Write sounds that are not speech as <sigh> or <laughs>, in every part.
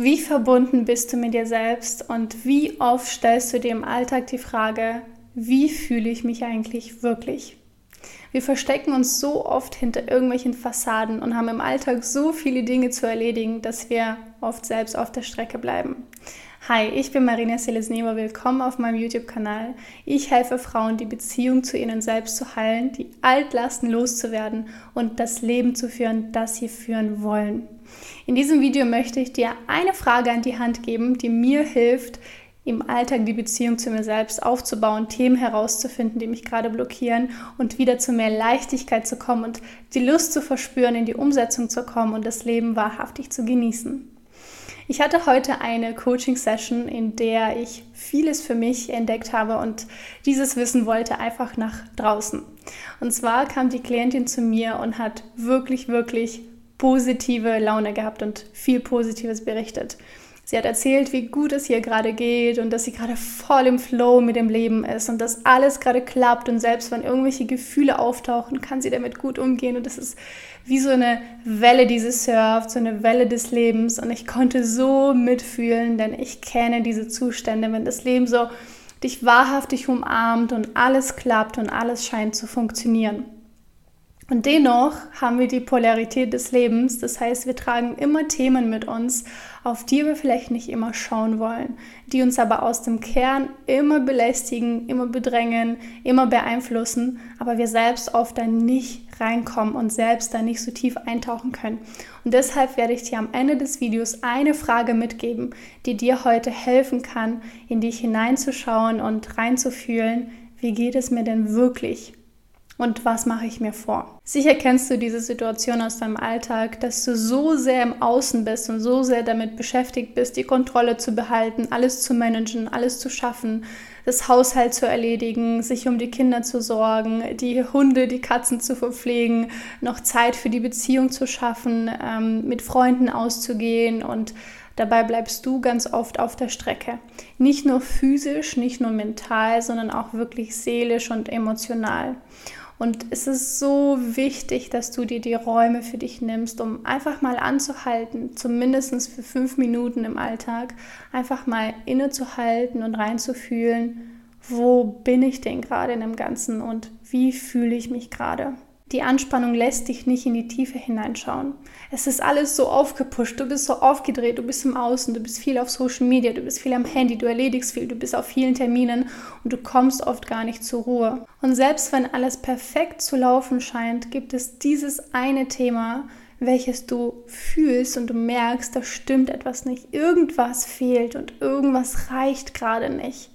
Wie verbunden bist du mit dir selbst und wie oft stellst du dir im Alltag die Frage, wie fühle ich mich eigentlich wirklich? Wir verstecken uns so oft hinter irgendwelchen Fassaden und haben im Alltag so viele Dinge zu erledigen, dass wir oft selbst auf der Strecke bleiben. Hi, ich bin Marina Selesneva. Willkommen auf meinem YouTube-Kanal. Ich helfe Frauen, die Beziehung zu ihnen selbst zu heilen, die Altlasten loszuwerden und das Leben zu führen, das sie führen wollen. In diesem Video möchte ich dir eine Frage an die Hand geben, die mir hilft, im Alltag die Beziehung zu mir selbst aufzubauen, Themen herauszufinden, die mich gerade blockieren und wieder zu mehr Leichtigkeit zu kommen und die Lust zu verspüren, in die Umsetzung zu kommen und das Leben wahrhaftig zu genießen. Ich hatte heute eine Coaching-Session, in der ich vieles für mich entdeckt habe und dieses Wissen wollte einfach nach draußen. Und zwar kam die Klientin zu mir und hat wirklich, wirklich positive Laune gehabt und viel Positives berichtet. Sie hat erzählt, wie gut es ihr gerade geht und dass sie gerade voll im Flow mit dem Leben ist und dass alles gerade klappt und selbst wenn irgendwelche Gefühle auftauchen, kann sie damit gut umgehen und das ist wie so eine Welle, die sie surft, so eine Welle des Lebens und ich konnte so mitfühlen, denn ich kenne diese Zustände, wenn das Leben so dich wahrhaftig umarmt und alles klappt und alles scheint zu funktionieren. Und dennoch haben wir die Polarität des Lebens, das heißt, wir tragen immer Themen mit uns, auf die wir vielleicht nicht immer schauen wollen, die uns aber aus dem Kern immer belästigen, immer bedrängen, immer beeinflussen, aber wir selbst oft dann nicht reinkommen und selbst dann nicht so tief eintauchen können. Und deshalb werde ich dir am Ende des Videos eine Frage mitgeben, die dir heute helfen kann, in dich hineinzuschauen und reinzufühlen, wie geht es mir denn wirklich? Und was mache ich mir vor. Sicher kennst du diese Situation aus deinem Alltag, dass du so sehr im Außen bist und so sehr damit beschäftigt bist, die Kontrolle zu behalten, alles zu managen, alles zu schaffen, das Haushalt zu erledigen, sich um die Kinder zu sorgen, die Hunde, die Katzen zu verpflegen, noch Zeit für die Beziehung zu schaffen, ähm, mit Freunden auszugehen und Dabei bleibst du ganz oft auf der Strecke. Nicht nur physisch, nicht nur mental, sondern auch wirklich seelisch und emotional. Und es ist so wichtig, dass du dir die Räume für dich nimmst, um einfach mal anzuhalten, zumindest für fünf Minuten im Alltag, einfach mal innezuhalten und reinzufühlen, wo bin ich denn gerade in dem Ganzen und wie fühle ich mich gerade. Die Anspannung lässt dich nicht in die Tiefe hineinschauen. Es ist alles so aufgepusht, du bist so aufgedreht, du bist im Außen, du bist viel auf Social Media, du bist viel am Handy, du erledigst viel, du bist auf vielen Terminen und du kommst oft gar nicht zur Ruhe. Und selbst wenn alles perfekt zu laufen scheint, gibt es dieses eine Thema, welches du fühlst und du merkst, da stimmt etwas nicht, irgendwas fehlt und irgendwas reicht gerade nicht.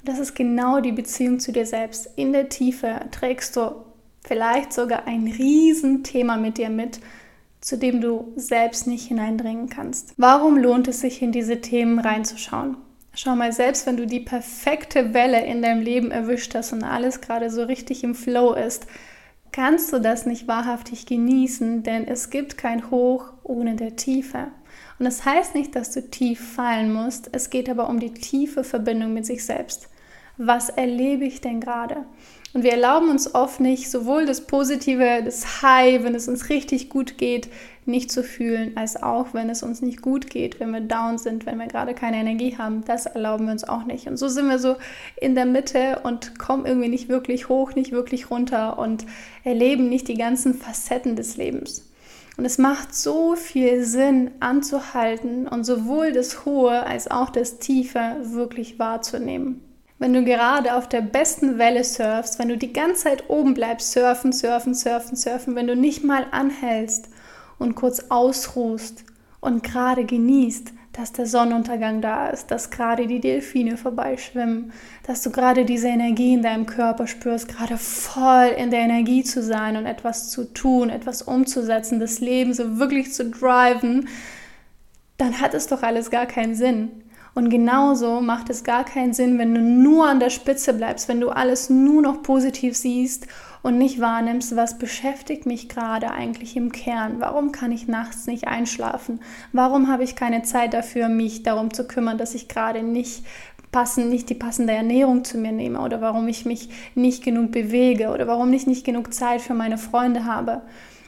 Und das ist genau die Beziehung zu dir selbst. In der Tiefe trägst du vielleicht sogar ein Riesenthema mit dir mit, zu dem du selbst nicht hineindringen kannst. Warum lohnt es sich, in diese Themen reinzuschauen? Schau mal, selbst wenn du die perfekte Welle in deinem Leben erwischt hast und alles gerade so richtig im Flow ist, kannst du das nicht wahrhaftig genießen, denn es gibt kein Hoch ohne der Tiefe. Und das heißt nicht, dass du tief fallen musst, es geht aber um die tiefe Verbindung mit sich selbst. Was erlebe ich denn gerade? Und wir erlauben uns oft nicht, sowohl das Positive, das High, wenn es uns richtig gut geht, nicht zu fühlen, als auch, wenn es uns nicht gut geht, wenn wir down sind, wenn wir gerade keine Energie haben. Das erlauben wir uns auch nicht. Und so sind wir so in der Mitte und kommen irgendwie nicht wirklich hoch, nicht wirklich runter und erleben nicht die ganzen Facetten des Lebens. Und es macht so viel Sinn, anzuhalten und sowohl das Hohe als auch das Tiefe wirklich wahrzunehmen wenn du gerade auf der besten Welle surfst, wenn du die ganze Zeit oben bleibst, surfen, surfen, surfen, surfen, wenn du nicht mal anhältst und kurz ausruhst und gerade genießt, dass der Sonnenuntergang da ist, dass gerade die Delfine vorbeischwimmen, dass du gerade diese Energie in deinem Körper spürst, gerade voll in der Energie zu sein und etwas zu tun, etwas umzusetzen, das Leben so wirklich zu driven, dann hat es doch alles gar keinen Sinn. Und genauso macht es gar keinen Sinn, wenn du nur an der Spitze bleibst, wenn du alles nur noch positiv siehst und nicht wahrnimmst, was beschäftigt mich gerade eigentlich im Kern? Warum kann ich nachts nicht einschlafen? Warum habe ich keine Zeit dafür, mich darum zu kümmern, dass ich gerade nicht passen, nicht die passende Ernährung zu mir nehme oder warum ich mich nicht genug bewege oder warum ich nicht genug Zeit für meine Freunde habe?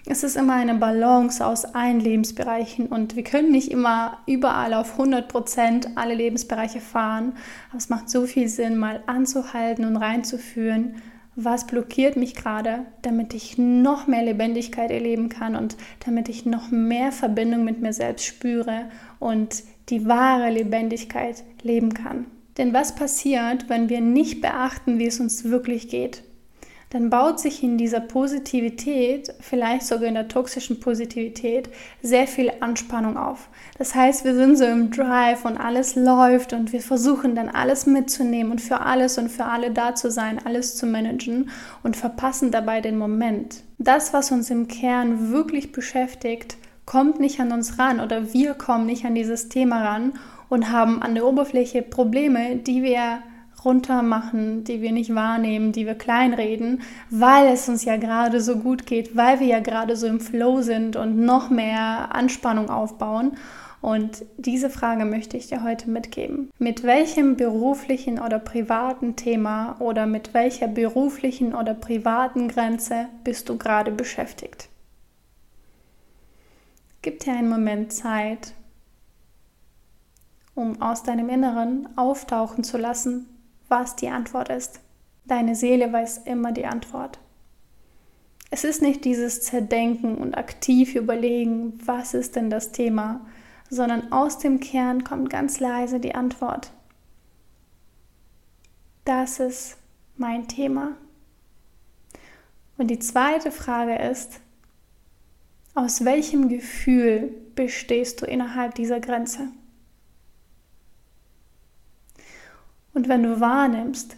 Es ist immer eine Balance aus allen Lebensbereichen und wir können nicht immer überall auf 100 Prozent alle Lebensbereiche fahren. Aber es macht so viel Sinn, mal anzuhalten und reinzuführen, was blockiert mich gerade, damit ich noch mehr Lebendigkeit erleben kann und damit ich noch mehr Verbindung mit mir selbst spüre und die wahre Lebendigkeit leben kann. Denn was passiert, wenn wir nicht beachten, wie es uns wirklich geht? Dann baut sich in dieser Positivität, vielleicht sogar in der toxischen Positivität, sehr viel Anspannung auf. Das heißt, wir sind so im Drive und alles läuft und wir versuchen dann alles mitzunehmen und für alles und für alle da zu sein, alles zu managen und verpassen dabei den Moment. Das, was uns im Kern wirklich beschäftigt, kommt nicht an uns ran oder wir kommen nicht an dieses Thema ran und haben an der Oberfläche Probleme, die wir runter machen, die wir nicht wahrnehmen, die wir kleinreden, weil es uns ja gerade so gut geht, weil wir ja gerade so im Flow sind und noch mehr Anspannung aufbauen. Und diese Frage möchte ich dir heute mitgeben. Mit welchem beruflichen oder privaten Thema oder mit welcher beruflichen oder privaten Grenze bist du gerade beschäftigt? Gib dir einen Moment Zeit, um aus deinem Inneren auftauchen zu lassen, was die Antwort ist. Deine Seele weiß immer die Antwort. Es ist nicht dieses Zerdenken und aktiv überlegen, was ist denn das Thema, sondern aus dem Kern kommt ganz leise die Antwort. Das ist mein Thema. Und die zweite Frage ist, aus welchem Gefühl bestehst du innerhalb dieser Grenze? Und wenn du wahrnimmst,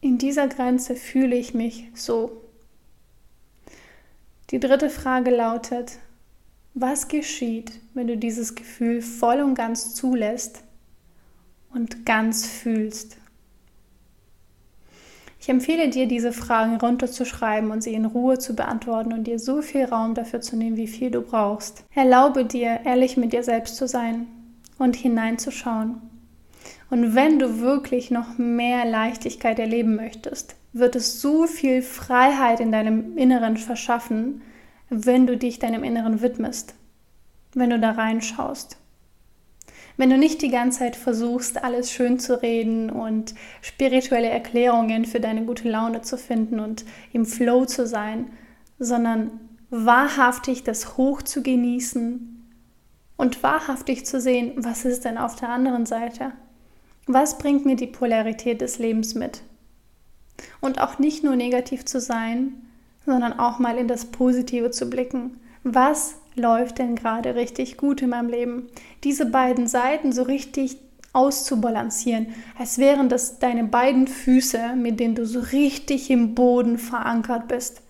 in dieser Grenze fühle ich mich so. Die dritte Frage lautet, was geschieht, wenn du dieses Gefühl voll und ganz zulässt und ganz fühlst? Ich empfehle dir, diese Fragen runterzuschreiben und sie in Ruhe zu beantworten und dir so viel Raum dafür zu nehmen, wie viel du brauchst. Erlaube dir, ehrlich mit dir selbst zu sein und hineinzuschauen. Und wenn du wirklich noch mehr Leichtigkeit erleben möchtest, wird es so viel Freiheit in deinem Inneren verschaffen, wenn du dich deinem Inneren widmest, wenn du da reinschaust. Wenn du nicht die ganze Zeit versuchst, alles schön zu reden und spirituelle Erklärungen für deine gute Laune zu finden und im Flow zu sein, sondern wahrhaftig das Hoch zu genießen und wahrhaftig zu sehen, was ist denn auf der anderen Seite? Was bringt mir die Polarität des Lebens mit? Und auch nicht nur negativ zu sein, sondern auch mal in das Positive zu blicken. Was läuft denn gerade richtig gut in meinem Leben? Diese beiden Seiten so richtig auszubalancieren, als wären das deine beiden Füße, mit denen du so richtig im Boden verankert bist.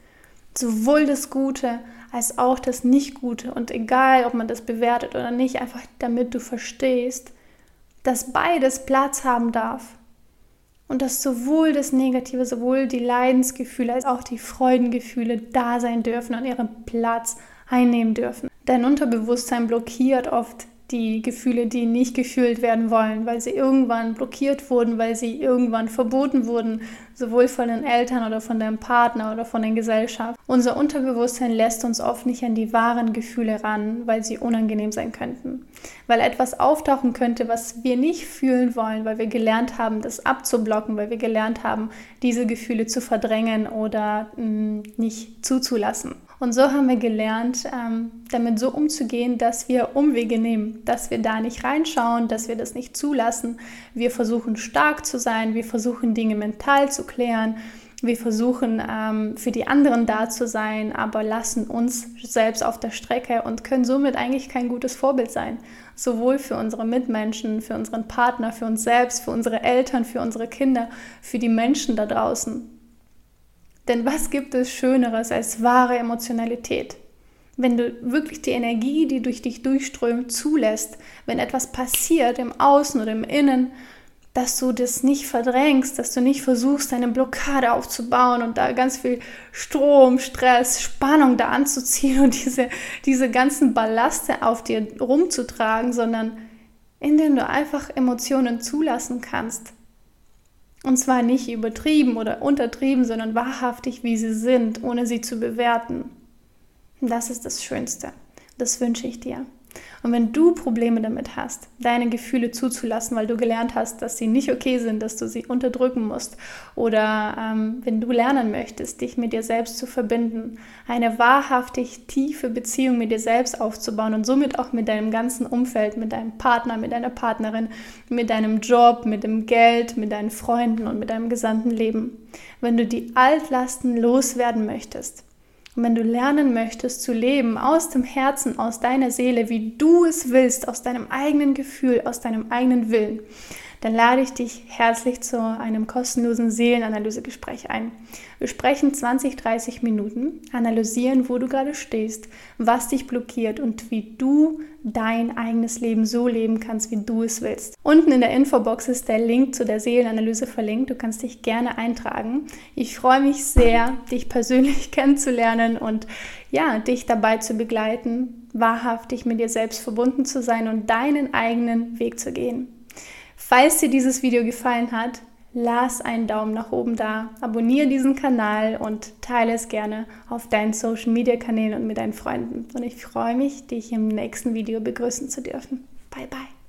Sowohl das Gute als auch das Nicht-Gute. Und egal, ob man das bewertet oder nicht, einfach damit du verstehst, dass beides Platz haben darf und dass sowohl das Negative, sowohl die Leidensgefühle als auch die Freudengefühle da sein dürfen und ihren Platz einnehmen dürfen. Dein Unterbewusstsein blockiert oft die Gefühle, die nicht gefühlt werden wollen, weil sie irgendwann blockiert wurden, weil sie irgendwann verboten wurden, sowohl von den Eltern oder von deinem Partner oder von der Gesellschaft. Unser Unterbewusstsein lässt uns oft nicht an die wahren Gefühle ran, weil sie unangenehm sein könnten. Weil etwas auftauchen könnte, was wir nicht fühlen wollen, weil wir gelernt haben, das abzublocken, weil wir gelernt haben, diese Gefühle zu verdrängen oder mh, mm, nicht zuzulassen. Und so haben wir gelernt, ähm, damit so umzugehen, dass wir Umwege nehmen, dass wir da nicht reinschauen, dass wir das nicht zulassen. Wir versuchen stark zu sein, wir versuchen Dinge mental zu klären, wir versuchen ähm, für die anderen da zu sein, aber lassen uns selbst auf der Strecke und können somit eigentlich kein gutes Vorbild sein. Sowohl für unsere Mitmenschen, für unseren Partner, für uns selbst, für unsere Eltern, für unsere Kinder, für die Menschen da draußen. Denn was gibt es Schöneres als wahre Emotionalität? Wenn du wirklich die Energie, die durch dich durchströmt, zulässt, wenn etwas passiert im Außen oder im Innen, dass du das nicht verdrängst, dass du nicht versuchst, eine Blockade aufzubauen und da ganz viel Strom, Stress, Spannung da anzuziehen und diese, diese ganzen Ballaste auf dir rumzutragen, sondern indem du einfach Emotionen zulassen kannst und zwar nicht übertrieben oder untertrieben, sondern wahrhaftig, wie sie sind, ohne sie zu bewerten. Das ist das Schönste. Das wünsche ich dir. Und wenn du Probleme damit hast, deine Gefühle zuzulassen, weil du gelernt hast, dass sie nicht okay sind, dass du sie unterdrücken musst, oder ähm, wenn du lernen möchtest, dich mit dir selbst zu verbinden, eine wahrhaftig tiefe Beziehung mit dir selbst aufzubauen und somit auch mit deinem ganzen Umfeld, mit deinem Partner, mit deiner Partnerin, mit deinem Job, mit dem Geld, mit deinen Freunden und mit deinem gesamten Leben. Wenn du die Altlasten loswerden möchtest, und wenn du lernen möchtest zu leben aus dem Herzen, aus deiner Seele, wie du es willst, aus deinem eigenen Gefühl, aus deinem eigenen Willen, dann lade ich dich herzlich zu einem kostenlosen Seelenanalysegespräch ein. Wir sprechen 20, 30 Minuten, analysieren, wo du gerade stehst, was dich blockiert und wie du dein eigenes Leben so leben kannst, wie du es willst. Unten in der Infobox ist der Link zu der Seelenanalyse verlinkt. Du kannst dich gerne eintragen. Ich freue mich sehr, dich persönlich <laughs> kennenzulernen und ja, dich dabei zu begleiten, wahrhaftig mit dir selbst verbunden zu sein und deinen eigenen Weg zu gehen. Falls dir dieses Video gefallen hat, lass einen Daumen nach oben da, abonniere diesen Kanal und teile es gerne auf deinen Social Media Kanälen und mit deinen Freunden. Und ich freue mich, dich im nächsten Video begrüßen zu dürfen. Bye bye.